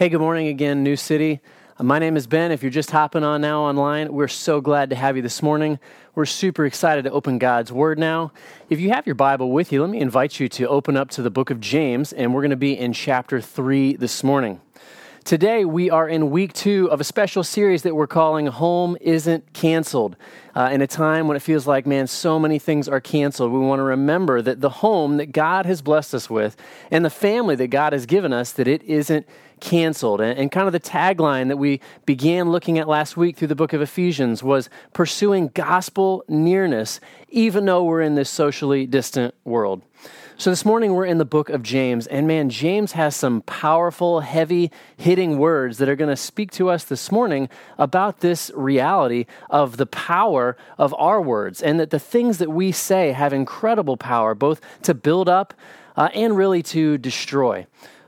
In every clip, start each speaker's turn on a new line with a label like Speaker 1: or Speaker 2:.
Speaker 1: Hey, good morning again, New City. Uh, My name is Ben. If you're just hopping on now online, we're so glad to have you this morning. We're super excited to open God's Word now. If you have your Bible with you, let me invite you to open up to the book of James, and we're going to be in chapter 3 this morning. Today, we are in week two of a special series that we're calling Home Isn't Canceled. Uh, in a time when it feels like, man, so many things are canceled, we want to remember that the home that God has blessed us with and the family that God has given us, that it isn't canceled. And, and kind of the tagline that we began looking at last week through the book of Ephesians was pursuing gospel nearness, even though we're in this socially distant world. So this morning we're in the book of James, and man, James has some powerful, heavy hitting words that are going to speak to us this morning about this reality of the power of our words, and that the things that we say have incredible power, both to build up uh, and really to destroy.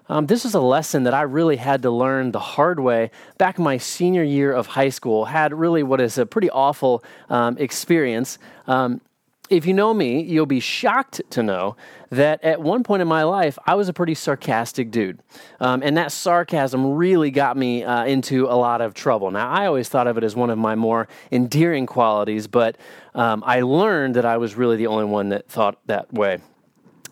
Speaker 1: Um, this was a lesson that I really had to learn the hard way back in my senior year of high school. Had really what is a pretty awful um, experience. Um, if you know me, you'll be shocked to know that at one point in my life, I was a pretty sarcastic dude. Um, and that sarcasm really got me uh, into a lot of trouble. Now, I always thought of it as one of my more endearing qualities, but um, I learned that I was really the only one that thought that way.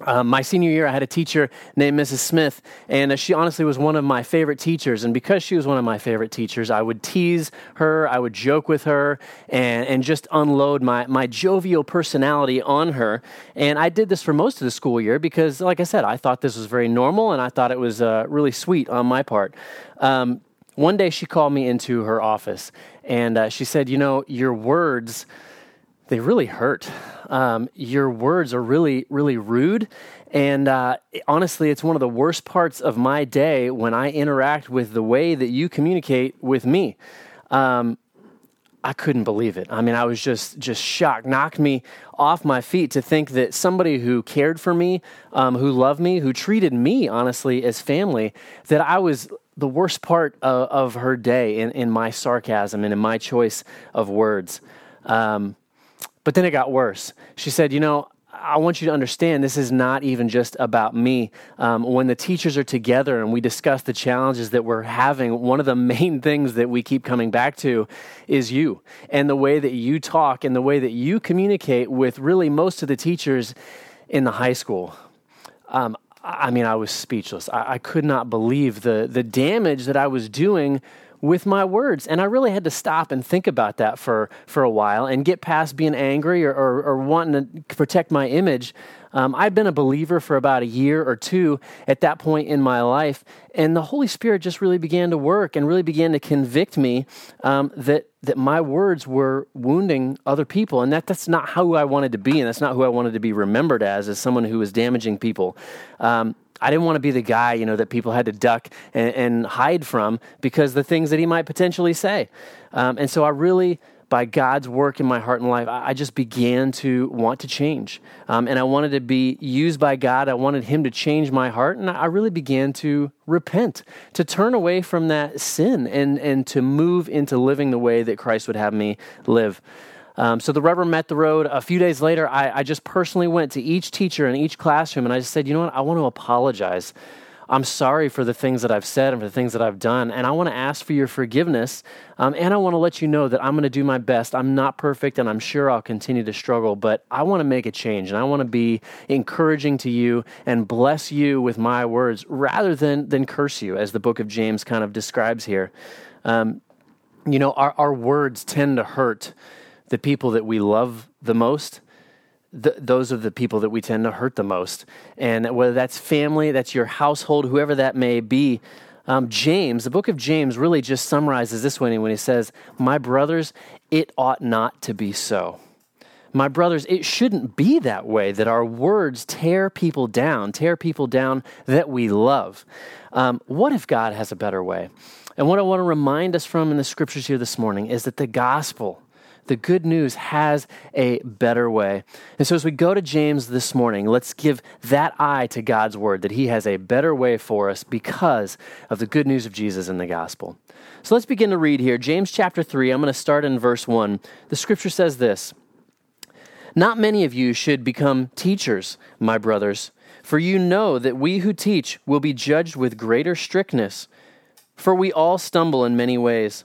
Speaker 1: Um, my senior year, I had a teacher named Mrs. Smith, and uh, she honestly was one of my favorite teachers. And because she was one of my favorite teachers, I would tease her, I would joke with her, and, and just unload my, my jovial personality on her. And I did this for most of the school year because, like I said, I thought this was very normal, and I thought it was uh, really sweet on my part. Um, one day, she called me into her office, and uh, she said, You know, your words they really hurt. Um, your words are really, really rude. And uh, honestly, it's one of the worst parts of my day when I interact with the way that you communicate with me. Um, I couldn't believe it. I mean, I was just just shocked, knocked me off my feet to think that somebody who cared for me, um, who loved me, who treated me honestly as family, that I was the worst part of, of her day in, in my sarcasm and in my choice of words. Um, but then it got worse. She said, You know, I want you to understand this is not even just about me. Um, when the teachers are together and we discuss the challenges that we're having, one of the main things that we keep coming back to is you and the way that you talk and the way that you communicate with really most of the teachers in the high school. Um, I mean, I was speechless. I, I could not believe the, the damage that I was doing with my words. And I really had to stop and think about that for, for a while and get past being angry or, or, or wanting to protect my image. Um, I'd been a believer for about a year or two at that point in my life, and the Holy Spirit just really began to work and really began to convict me um, that that my words were wounding other people, and that that's not who I wanted to be, and that's not who I wanted to be remembered as, as someone who was damaging people. Um, I didn't want to be the guy, you know, that people had to duck and, and hide from because the things that he might potentially say. Um, and so I really, by God's work in my heart and life, I, I just began to want to change. Um, and I wanted to be used by God. I wanted Him to change my heart. And I really began to repent, to turn away from that sin and, and to move into living the way that Christ would have me live. Um, so the rubber met the road. A few days later, I, I just personally went to each teacher in each classroom and I just said, you know what? I want to apologize. I'm sorry for the things that I've said and for the things that I've done. And I want to ask for your forgiveness. Um, and I want to let you know that I'm going to do my best. I'm not perfect and I'm sure I'll continue to struggle, but I want to make a change and I want to be encouraging to you and bless you with my words rather than, than curse you, as the book of James kind of describes here. Um, you know, our, our words tend to hurt the people that we love the most, th- those are the people that we tend to hurt the most. And whether that's family, that's your household, whoever that may be, um, James, the book of James, really just summarizes this one when he says, My brothers, it ought not to be so. My brothers, it shouldn't be that way that our words tear people down, tear people down that we love. Um, what if God has a better way? And what I want to remind us from in the scriptures here this morning is that the gospel, the good news has a better way. And so, as we go to James this morning, let's give that eye to God's word that He has a better way for us because of the good news of Jesus in the gospel. So, let's begin to read here. James chapter 3, I'm going to start in verse 1. The scripture says this Not many of you should become teachers, my brothers, for you know that we who teach will be judged with greater strictness. For we all stumble in many ways.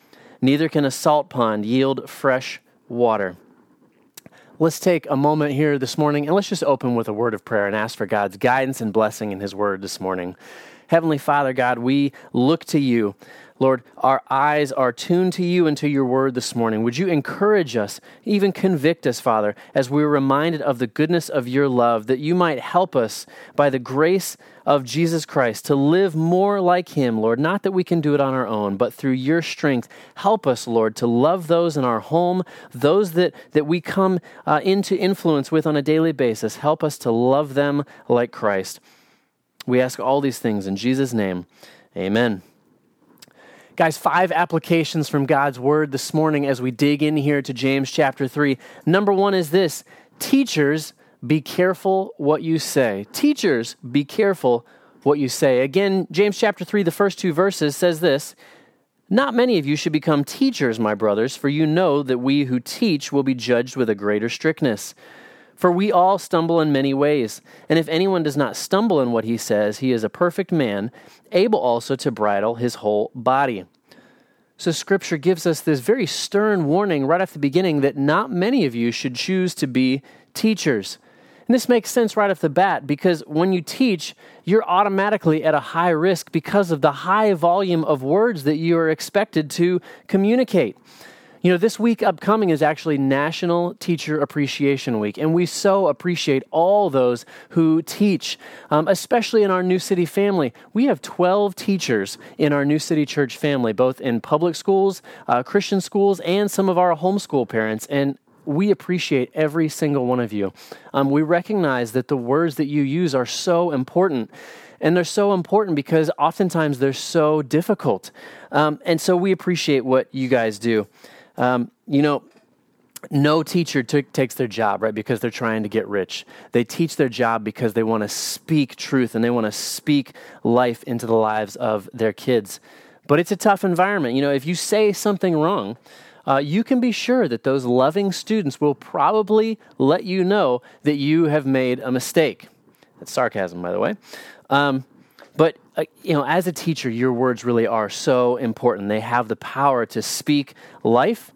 Speaker 1: Neither can a salt pond yield fresh water. Let's take a moment here this morning and let's just open with a word of prayer and ask for God's guidance and blessing in His word this morning. Heavenly Father, God, we look to you. Lord, our eyes are tuned to you and to your word this morning. Would you encourage us, even convict us, Father, as we're reminded of the goodness of your love, that you might help us by the grace of Jesus Christ to live more like him, Lord. Not that we can do it on our own, but through your strength. Help us, Lord, to love those in our home, those that, that we come uh, into influence with on a daily basis. Help us to love them like Christ. We ask all these things in Jesus' name. Amen. Guys, five applications from God's word this morning as we dig in here to James chapter 3. Number one is this Teachers, be careful what you say. Teachers, be careful what you say. Again, James chapter 3, the first two verses says this Not many of you should become teachers, my brothers, for you know that we who teach will be judged with a greater strictness. For we all stumble in many ways. And if anyone does not stumble in what he says, he is a perfect man, able also to bridle his whole body. So, Scripture gives us this very stern warning right off the beginning that not many of you should choose to be teachers. And this makes sense right off the bat because when you teach, you're automatically at a high risk because of the high volume of words that you are expected to communicate. You know, this week upcoming is actually National Teacher Appreciation Week, and we so appreciate all those who teach, um, especially in our New City family. We have 12 teachers in our New City Church family, both in public schools, uh, Christian schools, and some of our homeschool parents. And we appreciate every single one of you. Um, we recognize that the words that you use are so important. And they're so important because oftentimes they're so difficult. Um, and so we appreciate what you guys do. Um, you know, no teacher t- takes their job, right, because they're trying to get rich. They teach their job because they want to speak truth and they want to speak life into the lives of their kids. But it's a tough environment. You know, if you say something wrong, uh, you can be sure that those loving students will probably let you know that you have made a mistake. That's sarcasm, by the way. Um, but uh, you know, as a teacher, your words really are so important. They have the power to speak life,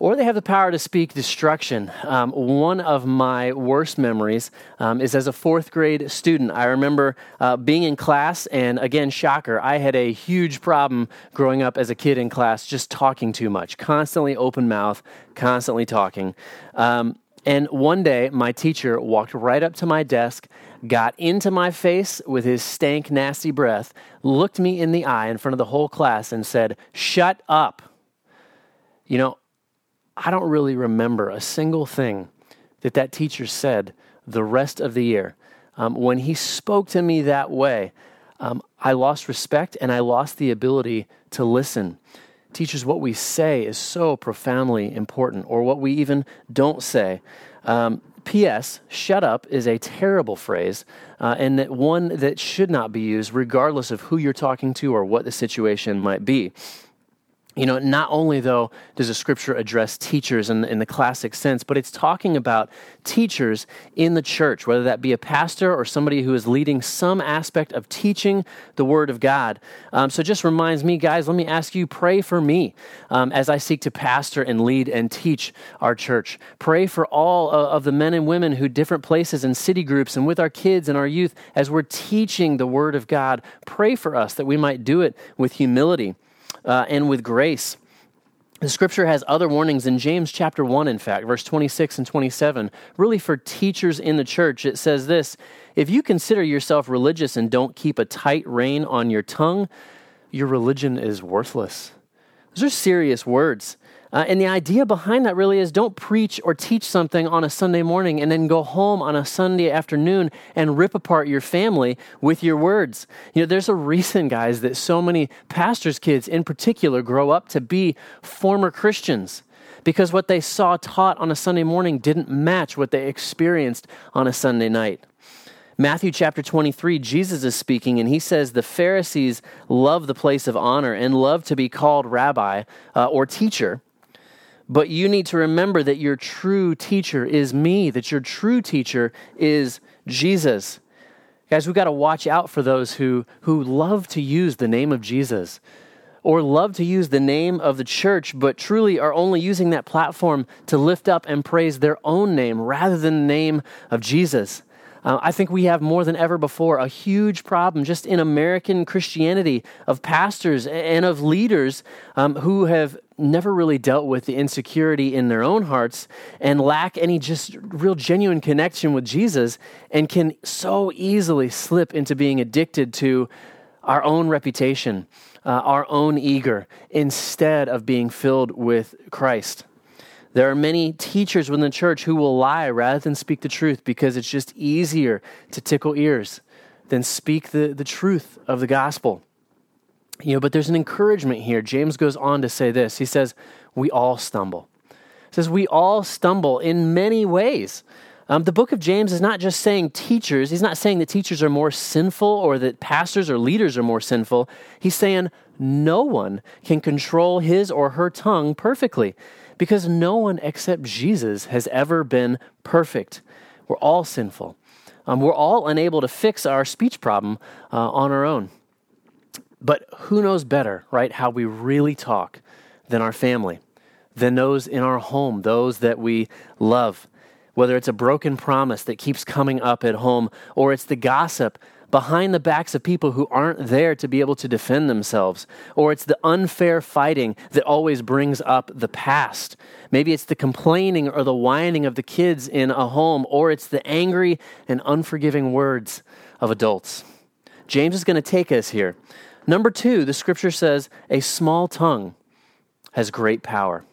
Speaker 1: or they have the power to speak destruction. Um, one of my worst memories um, is as a fourth grade student. I remember uh, being in class, and again, shocker, I had a huge problem growing up as a kid in class, just talking too much, constantly open mouth, constantly talking. Um, and one day, my teacher walked right up to my desk, got into my face with his stank, nasty breath, looked me in the eye in front of the whole class, and said, Shut up. You know, I don't really remember a single thing that that teacher said the rest of the year. Um, when he spoke to me that way, um, I lost respect and I lost the ability to listen. Teachers, what we say is so profoundly important, or what we even don't say. Um, P.S. Shut up is a terrible phrase, uh, and that one that should not be used, regardless of who you're talking to or what the situation might be. You know, not only though does the scripture address teachers in, in the classic sense, but it's talking about teachers in the church, whether that be a pastor or somebody who is leading some aspect of teaching the word of God. Um, so just reminds me, guys, let me ask you, pray for me um, as I seek to pastor and lead and teach our church. Pray for all of the men and women who different places and city groups and with our kids and our youth as we're teaching the word of God. Pray for us that we might do it with humility uh, and with grace. The scripture has other warnings in James chapter 1, in fact, verse 26 and 27. Really, for teachers in the church, it says this If you consider yourself religious and don't keep a tight rein on your tongue, your religion is worthless. Those are serious words. Uh, and the idea behind that really is don't preach or teach something on a Sunday morning and then go home on a Sunday afternoon and rip apart your family with your words. You know, there's a reason, guys, that so many pastors' kids in particular grow up to be former Christians because what they saw taught on a Sunday morning didn't match what they experienced on a Sunday night. Matthew chapter 23, Jesus is speaking, and he says the Pharisees love the place of honor and love to be called rabbi uh, or teacher. But you need to remember that your true teacher is me, that your true teacher is Jesus. Guys, we've got to watch out for those who, who love to use the name of Jesus or love to use the name of the church, but truly are only using that platform to lift up and praise their own name rather than the name of Jesus. Uh, I think we have more than ever before a huge problem just in American Christianity of pastors and of leaders um, who have never really dealt with the insecurity in their own hearts and lack any just real genuine connection with Jesus and can so easily slip into being addicted to our own reputation, uh, our own ego, instead of being filled with Christ. There are many teachers within the church who will lie rather than speak the truth because it's just easier to tickle ears than speak the, the truth of the gospel. You know, but there's an encouragement here. James goes on to say this. He says, We all stumble. He says, We all stumble in many ways. Um, the book of James is not just saying teachers, he's not saying that teachers are more sinful or that pastors or leaders are more sinful. He's saying no one can control his or her tongue perfectly because no one except Jesus has ever been perfect. We're all sinful. Um, we're all unable to fix our speech problem uh, on our own. But who knows better, right, how we really talk than our family, than those in our home, those that we love? Whether it's a broken promise that keeps coming up at home, or it's the gossip behind the backs of people who aren't there to be able to defend themselves, or it's the unfair fighting that always brings up the past. Maybe it's the complaining or the whining of the kids in a home, or it's the angry and unforgiving words of adults. James is going to take us here. Number two, the scripture says, a small tongue has great power.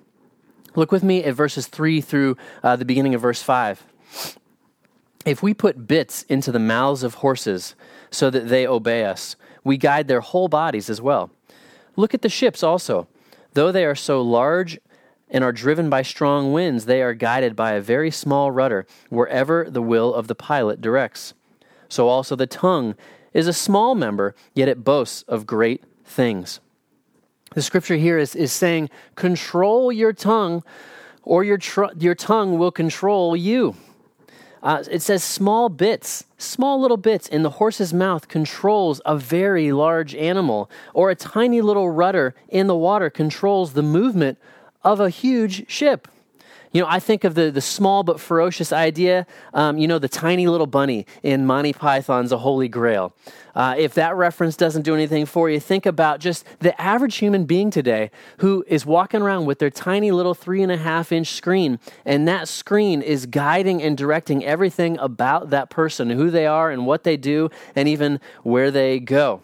Speaker 1: Look with me at verses 3 through uh, the beginning of verse 5. If we put bits into the mouths of horses so that they obey us, we guide their whole bodies as well. Look at the ships also. Though they are so large and are driven by strong winds, they are guided by a very small rudder wherever the will of the pilot directs. So also the tongue is a small member, yet it boasts of great things. The scripture here is, is saying, control your tongue, or your, tr- your tongue will control you. Uh, it says small bits, small little bits in the horse's mouth controls a very large animal, or a tiny little rudder in the water controls the movement of a huge ship. You know, I think of the, the small but ferocious idea, um, you know, the tiny little bunny in Monty Python's A Holy Grail. Uh, if that reference doesn't do anything for you, think about just the average human being today who is walking around with their tiny little three and a half inch screen, and that screen is guiding and directing everything about that person, who they are and what they do, and even where they go.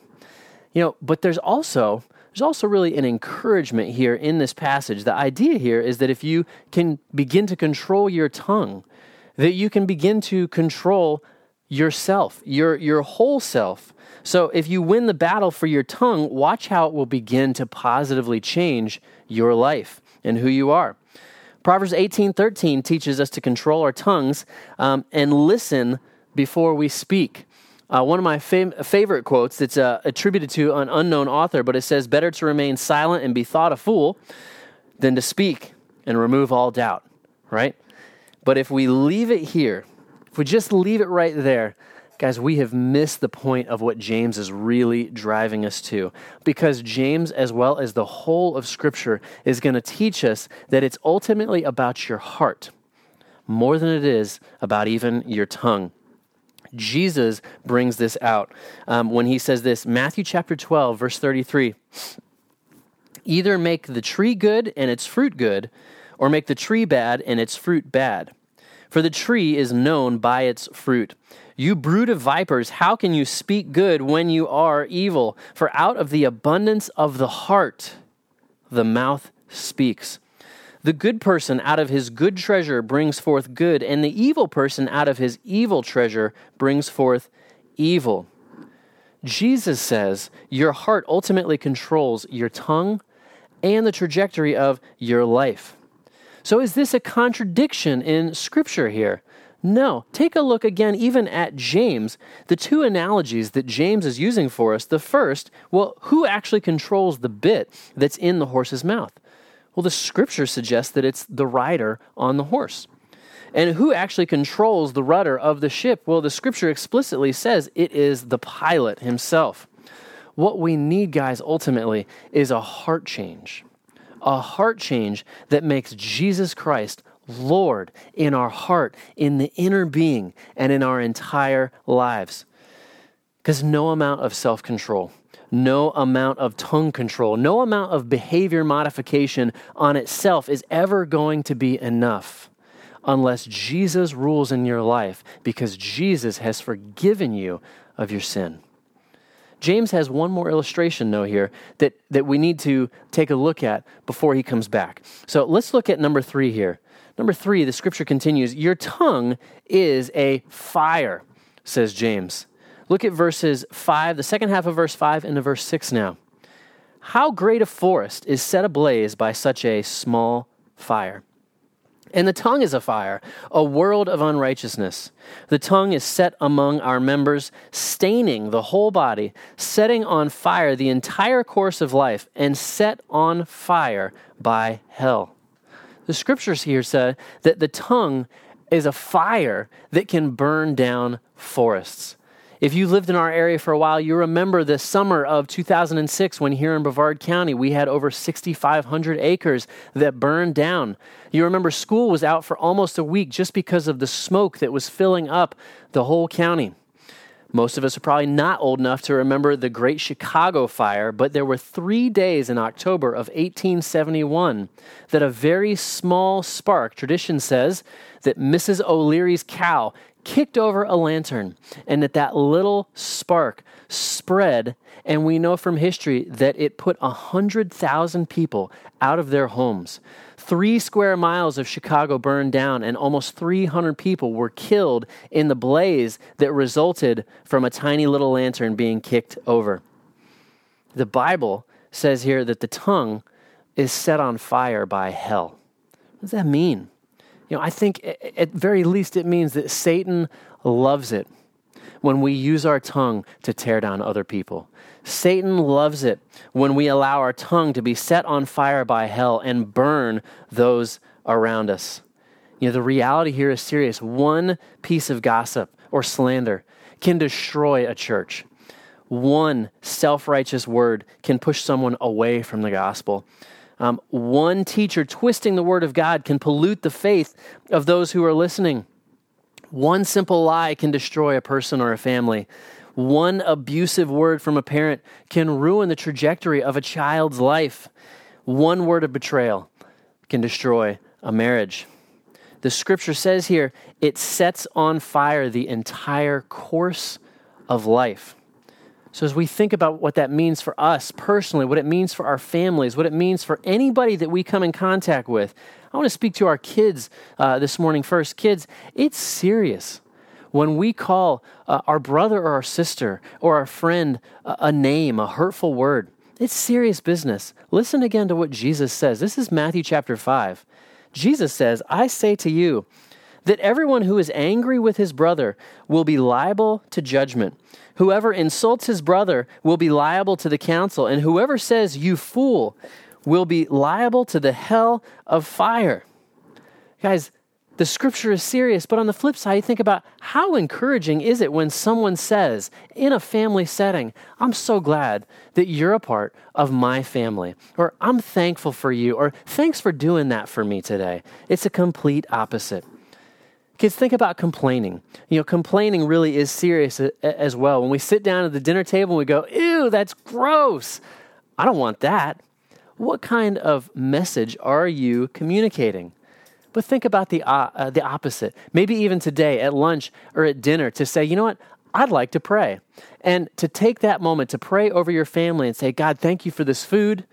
Speaker 1: You know, but there's also there's also really an encouragement here in this passage. The idea here is that if you can begin to control your tongue, that you can begin to control yourself, your, your whole self. So if you win the battle for your tongue, watch how it will begin to positively change your life and who you are. Proverbs 18:13 teaches us to control our tongues um, and listen before we speak. Uh, one of my fam- favorite quotes that's uh, attributed to an unknown author, but it says, Better to remain silent and be thought a fool than to speak and remove all doubt, right? But if we leave it here, if we just leave it right there, guys, we have missed the point of what James is really driving us to. Because James, as well as the whole of Scripture, is going to teach us that it's ultimately about your heart more than it is about even your tongue. Jesus brings this out um, when he says this Matthew chapter 12, verse 33 Either make the tree good and its fruit good, or make the tree bad and its fruit bad. For the tree is known by its fruit. You brood of vipers, how can you speak good when you are evil? For out of the abundance of the heart, the mouth speaks. The good person out of his good treasure brings forth good, and the evil person out of his evil treasure brings forth evil. Jesus says your heart ultimately controls your tongue and the trajectory of your life. So, is this a contradiction in Scripture here? No. Take a look again, even at James. The two analogies that James is using for us the first, well, who actually controls the bit that's in the horse's mouth? Well, the scripture suggests that it's the rider on the horse. And who actually controls the rudder of the ship? Well, the scripture explicitly says it is the pilot himself. What we need, guys, ultimately is a heart change. A heart change that makes Jesus Christ Lord in our heart, in the inner being, and in our entire lives. Because no amount of self control, no amount of tongue control, no amount of behavior modification on itself is ever going to be enough unless Jesus rules in your life because Jesus has forgiven you of your sin. James has one more illustration, though, here that, that we need to take a look at before he comes back. So let's look at number three here. Number three, the scripture continues Your tongue is a fire, says James. Look at verses 5, the second half of verse 5 into verse 6 now. How great a forest is set ablaze by such a small fire. And the tongue is a fire, a world of unrighteousness. The tongue is set among our members, staining the whole body, setting on fire the entire course of life, and set on fire by hell. The scriptures here say that the tongue is a fire that can burn down forests. If you lived in our area for a while, you remember the summer of 2006 when here in Brevard County we had over 6,500 acres that burned down. You remember school was out for almost a week just because of the smoke that was filling up the whole county. Most of us are probably not old enough to remember the Great Chicago Fire, but there were three days in October of 1871 that a very small spark, tradition says, that Mrs. O'Leary's cow kicked over a lantern and that that little spark spread and we know from history that it put 100,000 people out of their homes. 3 square miles of Chicago burned down and almost 300 people were killed in the blaze that resulted from a tiny little lantern being kicked over. The Bible says here that the tongue is set on fire by hell. What does that mean? You know, I think at very least it means that Satan loves it when we use our tongue to tear down other people. Satan loves it when we allow our tongue to be set on fire by hell and burn those around us. You know, the reality here is serious. One piece of gossip or slander can destroy a church. One self righteous word can push someone away from the gospel. Um, one teacher twisting the word of God can pollute the faith of those who are listening. One simple lie can destroy a person or a family. One abusive word from a parent can ruin the trajectory of a child's life. One word of betrayal can destroy a marriage. The scripture says here, it sets on fire the entire course of life. So, as we think about what that means for us personally, what it means for our families, what it means for anybody that we come in contact with, I want to speak to our kids uh, this morning first. Kids, it's serious. When we call uh, our brother or our sister or our friend a, a name, a hurtful word, it's serious business. Listen again to what Jesus says. This is Matthew chapter 5. Jesus says, I say to you, that everyone who is angry with his brother will be liable to judgment. Whoever insults his brother will be liable to the council, and whoever says, You fool, will be liable to the hell of fire. Guys, the scripture is serious, but on the flip side, think about how encouraging is it when someone says in a family setting, I'm so glad that you're a part of my family, or I'm thankful for you, or thanks for doing that for me today. It's a complete opposite. Kids, think about complaining. You know, complaining really is serious as well. When we sit down at the dinner table and we go, ew, that's gross. I don't want that. What kind of message are you communicating? But think about the, uh, uh, the opposite. Maybe even today at lunch or at dinner to say, you know what? I'd like to pray. And to take that moment to pray over your family and say, God, thank you for this food.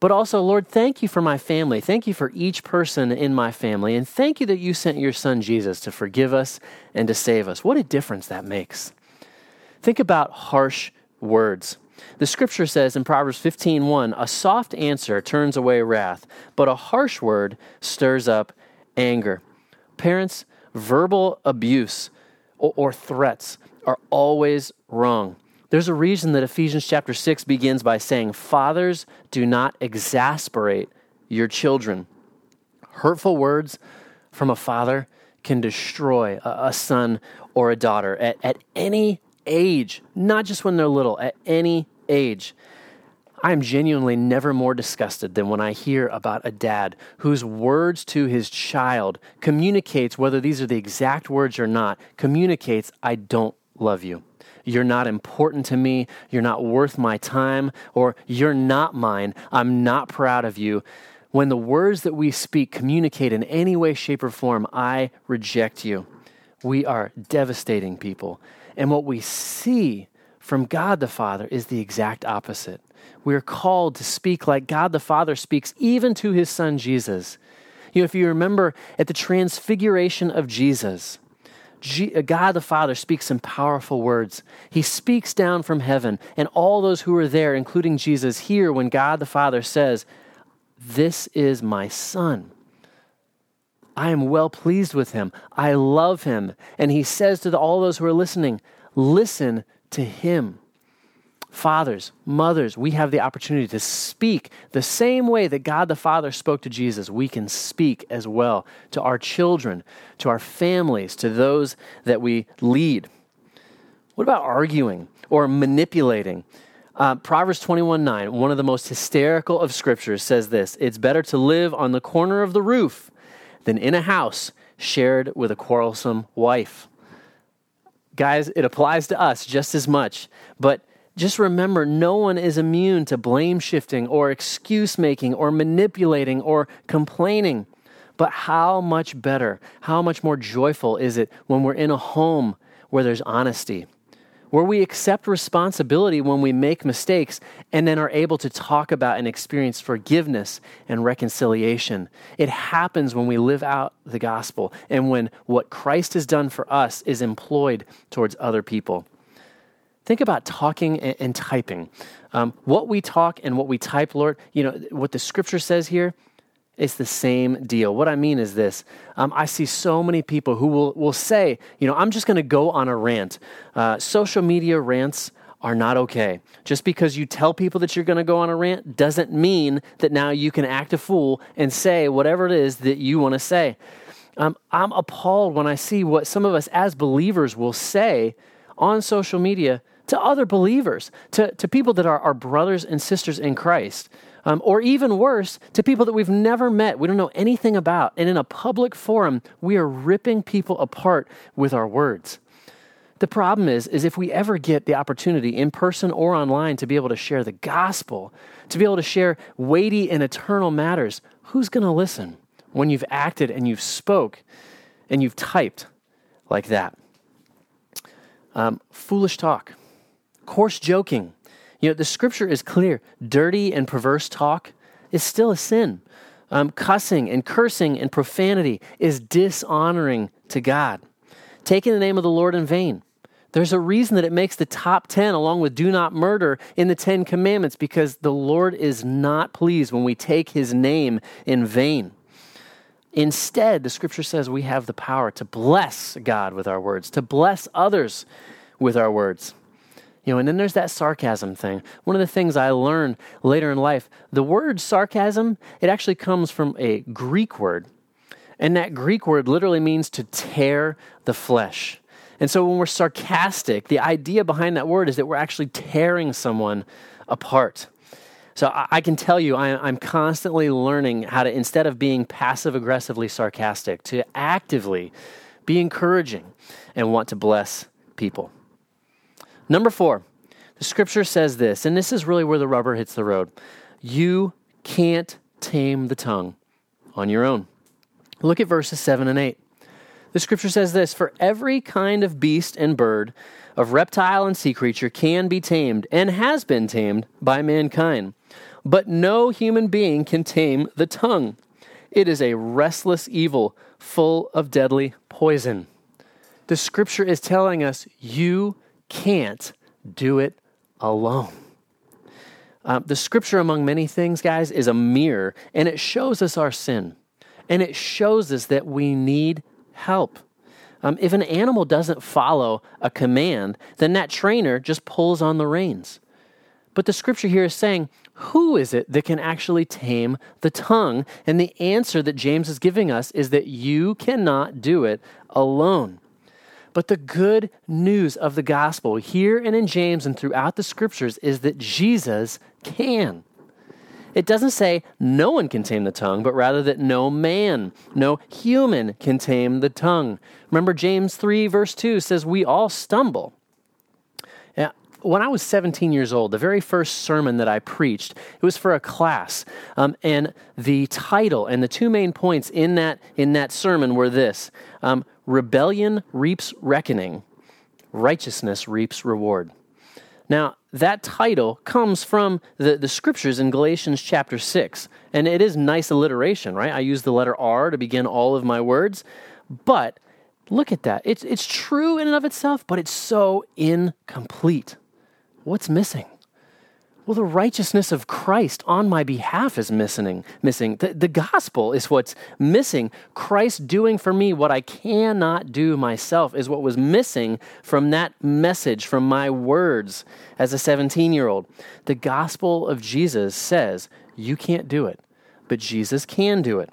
Speaker 1: But also, Lord, thank you for my family. Thank you for each person in my family. And thank you that you sent your son Jesus to forgive us and to save us. What a difference that makes. Think about harsh words. The scripture says in Proverbs 15:1, a soft answer turns away wrath, but a harsh word stirs up anger. Parents, verbal abuse or, or threats are always wrong. There's a reason that Ephesians chapter 6 begins by saying, Fathers, do not exasperate your children. Hurtful words from a father can destroy a, a son or a daughter at, at any age, not just when they're little, at any age. I am genuinely never more disgusted than when I hear about a dad whose words to his child communicates, whether these are the exact words or not, communicates, I don't love you. You're not important to me. You're not worth my time, or you're not mine. I'm not proud of you. When the words that we speak communicate in any way, shape, or form, I reject you. We are devastating people. And what we see from God the Father is the exact opposite. We are called to speak like God the Father speaks, even to his Son Jesus. You know, if you remember at the transfiguration of Jesus, uh, God the Father speaks some powerful words. He speaks down from heaven, and all those who are there, including Jesus, hear when God the Father says, This is my Son. I am well pleased with him. I love him. And he says to the, all those who are listening, Listen to him. Fathers, mothers, we have the opportunity to speak the same way that God the Father spoke to Jesus. We can speak as well to our children, to our families, to those that we lead. What about arguing or manipulating? Uh, Proverbs 21 9, one of the most hysterical of scriptures, says this It's better to live on the corner of the roof than in a house shared with a quarrelsome wife. Guys, it applies to us just as much, but just remember no one is immune to blame shifting or excuse making or manipulating or complaining. But how much better, how much more joyful is it when we're in a home where there's honesty, where we accept responsibility when we make mistakes and then are able to talk about and experience forgiveness and reconciliation. It happens when we live out the gospel and when what Christ has done for us is employed towards other people. Think about talking and, typing. Um, what we talk and what we type, Lord, you know, what the scripture says here, it's the same deal. What I mean is this um, I see so many people who will, will say, you know, I'm just going to go on a rant. Uh, social media rants are not okay. Just because you tell people that you're going to go on a rant doesn't mean that now you can act a fool and say whatever it is that you want to say. Um, I'm appalled when I see what some of us as believers will say on social media to other believers, to, to people that are our brothers and sisters in Christ. Um, or even worse, to people that we've never met, we don't know anything about. And in a public forum, we are ripping people apart with our words. The problem is, is if we ever get the opportunity in person or online to be able to share the gospel, to be able to share weighty and eternal matters, who's going to listen when you've acted and you've spoke and you've typed like that? Um, foolish talk coarse joking. You know, the scripture is clear. Dirty and perverse talk is still a sin. Um, cussing and cursing and profanity is dishonoring to God. Taking the name of the Lord in vain. There's a reason that it makes the top 10 along with do not murder in the 10 commandments because the Lord is not pleased when we take his name in vain. Instead, the scripture says we have the power to bless God with our words, to bless others with our words. You know, and then there's that sarcasm thing. One of the things I learned later in life, the word sarcasm, it actually comes from a Greek word. And that Greek word literally means to tear the flesh. And so when we're sarcastic, the idea behind that word is that we're actually tearing someone apart. So I, can tell you, I, am constantly learning how to, instead of being passive aggressively sarcastic, to actively be encouraging and want to bless people. Number four, the scripture says this, and this is really where the rubber hits the road. You can't tame the tongue on your own. Look at verses 7 and 8. The scripture says this For every kind of beast and bird, of reptile and sea creature can be tamed and has been tamed by mankind. But no human being can tame the tongue. It is a restless evil full of deadly poison. The scripture is telling us you can't do it alone. Uh, the scripture, among many things, guys, is a mirror, and it shows us our sin. And it shows us that we need help. Um, if an animal doesn't follow a command, then that trainer just pulls on the reins. But the scripture here is saying, who is it that can actually tame the tongue? And the answer that James is giving us is that you cannot do it alone. But the good news of the gospel here and in James and throughout the scriptures is that Jesus can. It doesn't say no one can tame the tongue, but rather that no man, no human can tame the tongue. Remember, James 3, verse 2 says, We all stumble. Yeah, when I was 17 years old, the very first sermon that I preached, it was for a class. Um, and the title and the two main points in that, in that sermon were this um, rebellion reaps reckoning, righteousness reaps reward. Now, that title comes from the, the scriptures in Galatians chapter 6. And it is nice alliteration, right? I use the letter R to begin all of my words. But look at that. It's, it's true in and of itself, but it's so incomplete. What's missing? Well, the righteousness of Christ on my behalf is missing. Missing. The, the gospel is what's missing. Christ doing for me what I cannot do myself is what was missing from that message, from my words as a 17 year old. The gospel of Jesus says, You can't do it, but Jesus can do it.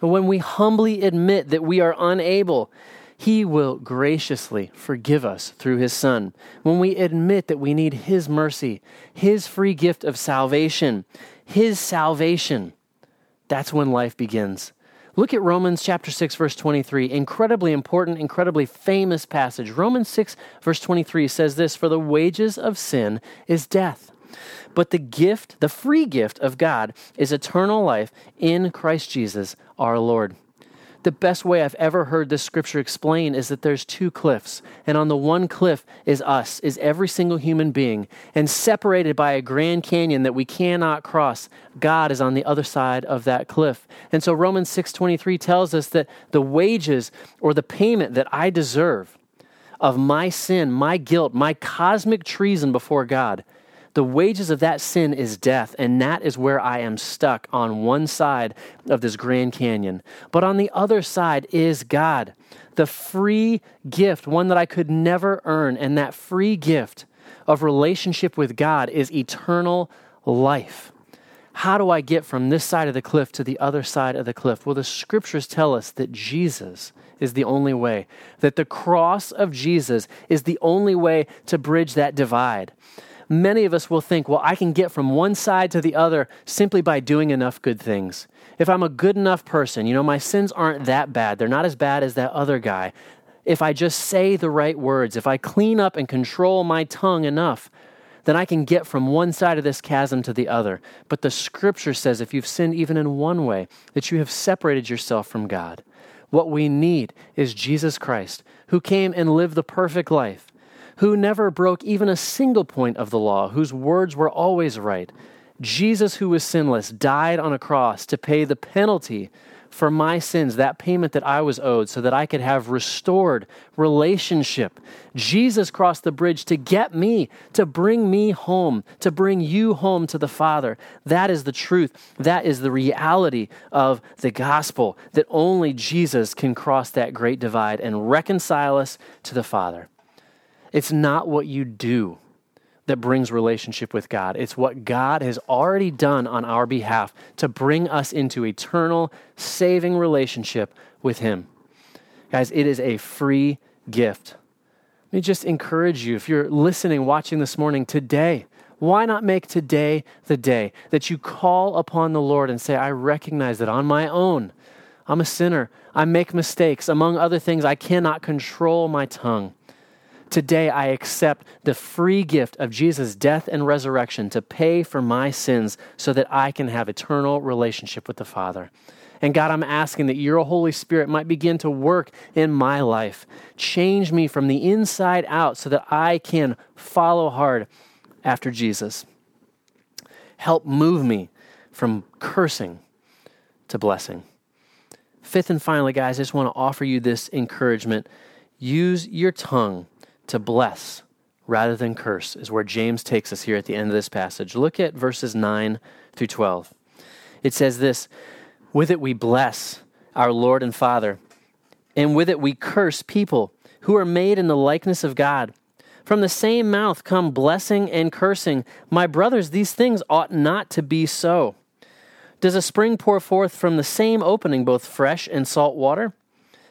Speaker 1: So when we humbly admit that we are unable, he will graciously forgive us through His Son. When we admit that we need His mercy, His free gift of salvation, His salvation, that's when life begins. Look at Romans chapter 6 verse 23. Incredibly important, incredibly famous passage. Romans 6 verse 23 says this, "For the wages of sin is death, but the gift, the free gift of God is eternal life in Christ Jesus our Lord." The best way I've ever heard this scripture explained is that there's two cliffs. And on the one cliff is us, is every single human being. And separated by a grand canyon that we cannot cross, God is on the other side of that cliff. And so Romans 6:23 tells us that the wages or the payment that I deserve of my sin, my guilt, my cosmic treason before God the wages of that sin is death, and that is where I am stuck on one side of this Grand Canyon. But on the other side is God, the free gift, one that I could never earn. And that free gift of relationship with God is eternal life. How do I get from this side of the cliff to the other side of the cliff? Well, the scriptures tell us that Jesus is the only way, that the cross of Jesus is the only way to bridge that divide many of us will think, well, I can get from one side to the other simply by doing enough good things. If I'm a good enough person, you know, my sins aren't that bad. They're not as bad as that other guy. If I just say the right words, if I clean up and control my tongue enough, then I can get from one side of this chasm to the other. But the scripture says if you've sinned even in one way, that you have separated yourself from God. What we need is Jesus Christ, who came and lived the perfect life who never broke even a single point of the law, whose words were always right. Jesus, who was sinless, died on a cross to pay the penalty for my sins, that payment that I was owed, so that I could have restored relationship. Jesus crossed the bridge to get me, to bring me home, to bring you home to the Father. That is the truth. That is the reality of the gospel, that only Jesus can cross that great divide and reconcile us to the Father. It's not what you do that brings relationship with God. It's what God has already done on our behalf to bring us into eternal, saving relationship with Him. Guys, it is a free gift. Let me just encourage you if you're listening, watching this morning, today, why not make today the day that you call upon the Lord and say, I recognize that on my own, I'm a sinner. I make mistakes. Among other things, I cannot control my tongue. Today, I accept the free gift of Jesus' death and resurrection to pay for my sins so that I can have eternal relationship with the Father. And God, I'm asking that your Holy Spirit might begin to work in my life. Change me from the inside out so that I can follow hard after Jesus. Help move me from cursing to blessing. Fifth and finally, guys, I just want to offer you this encouragement. Use your tongue to bless rather than curse, is where James takes us here at the end of this passage. Look at verses 9 through 12. It says this With it we bless our Lord and Father, and with it we curse people who are made in the likeness of God. From the same mouth come blessing and cursing. My brothers, these things ought not to be so. Does a spring pour forth from the same opening both fresh and salt water?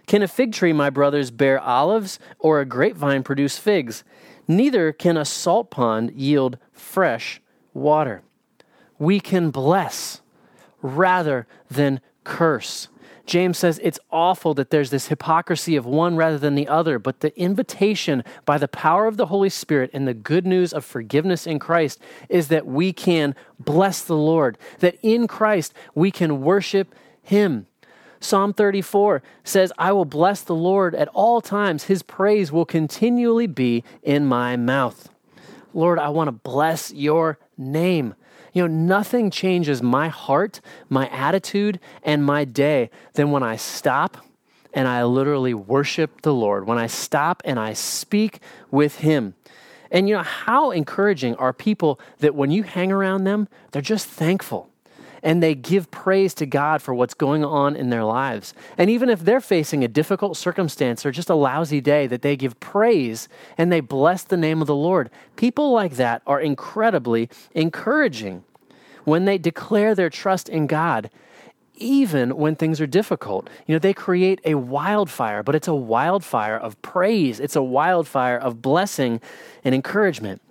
Speaker 1: Can a fig tree, my brothers, bear olives, or a grapevine produce figs? Neither can a salt pond yield fresh water. We can bless rather than curse. James says it's awful that there's this hypocrisy of one rather than the other, but the invitation by the power of the Holy Spirit and the good news of forgiveness in Christ is that we can bless the Lord, that in Christ we can worship Him. Psalm 34 says, I will bless the Lord at all times. His praise will continually be in my mouth. Lord, I want to bless your name. You know, nothing changes my heart, my attitude, and my day than when I stop and I literally worship the Lord, when I stop and I speak with Him. And you know, how encouraging are people that when you hang around them, they're just thankful and they give praise to God for what's going on in their lives. And even if they're facing a difficult circumstance or just a lousy day, that they give praise and they bless the name of the Lord. People like that are incredibly encouraging when they declare their trust in God. Even when things are difficult, you know, they create a wildfire, but it's a wildfire of praise. It's a wildfire of blessing and encouragement.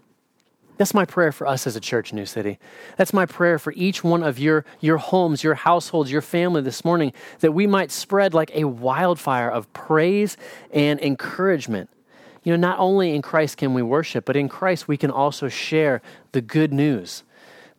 Speaker 1: That's my prayer for us as a church, New City. That's my prayer for each one of your, your homes, your households, your family this morning, that we might spread like a wildfire of praise and encouragement. You know, not only in Christ can we worship, but in Christ we can also share the good news.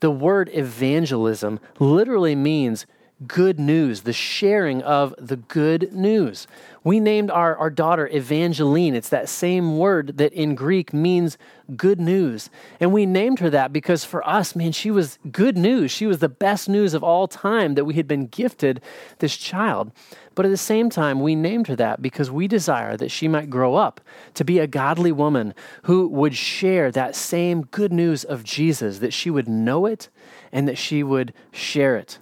Speaker 1: The word evangelism literally means good news, the sharing of the good news. We named our, our daughter Evangeline. It's that same word that in Greek means good news. And we named her that because for us, man, she was good news. She was the best news of all time that we had been gifted this child. But at the same time, we named her that because we desire that she might grow up to be a godly woman who would share that same good news of Jesus, that she would know it and that she would share it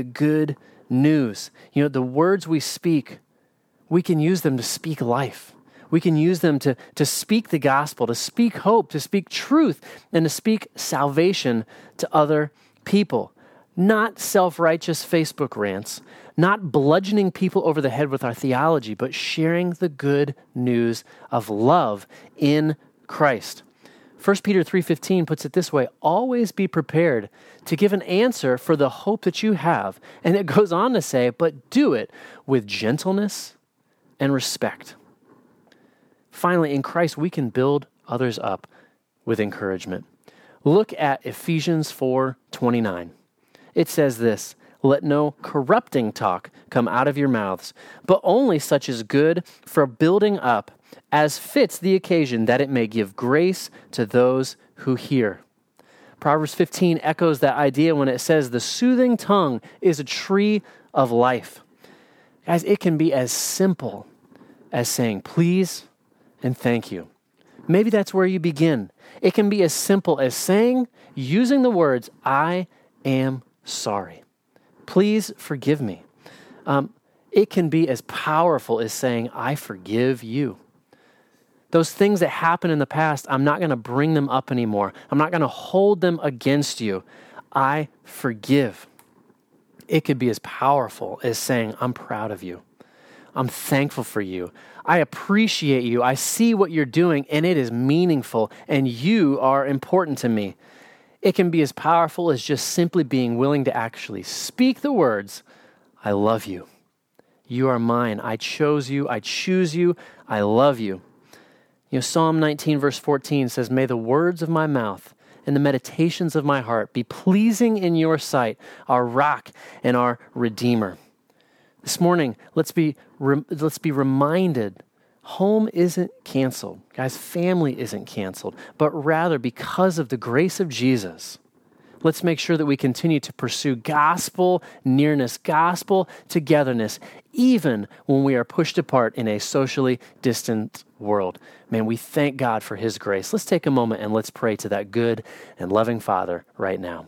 Speaker 1: the good news. You know, the words we speak, we can use them to speak life. We can use them to, to speak the gospel, to speak hope, to speak truth, and to speak salvation to other people. Not self righteous Facebook rants, not bludgeoning people over the head with our theology, but sharing the good news of love in Christ. 1 Peter 3:15 puts it this way, always be prepared to give an answer for the hope that you have. And it goes on to say, but do it with gentleness and respect. Finally, in Christ we can build others up with encouragement. Look at Ephesians 4:29. It says this, let no corrupting talk come out of your mouths, but only such as good for building up as fits the occasion, that it may give grace to those who hear. Proverbs 15 echoes that idea when it says, The soothing tongue is a tree of life. Guys, it can be as simple as saying please and thank you. Maybe that's where you begin. It can be as simple as saying, using the words, I am sorry. Please forgive me. Um, it can be as powerful as saying, I forgive you. Those things that happened in the past, I'm not going to bring them up anymore. I'm not going to hold them against you. I forgive. It could be as powerful as saying, I'm proud of you. I'm thankful for you. I appreciate you. I see what you're doing, and it is meaningful, and you are important to me. It can be as powerful as just simply being willing to actually speak the words, I love you. You are mine. I chose you. I choose you. I love you. You know, Psalm 19, verse 14 says, May the words of my mouth and the meditations of my heart be pleasing in your sight, our rock and our redeemer. This morning, let's be, let's be reminded home isn't canceled. Guys, family isn't canceled, but rather because of the grace of Jesus, let's make sure that we continue to pursue gospel nearness, gospel togetherness, even when we are pushed apart in a socially distant world. Man, we thank God for His grace. Let's take a moment and let's pray to that good and loving Father right now.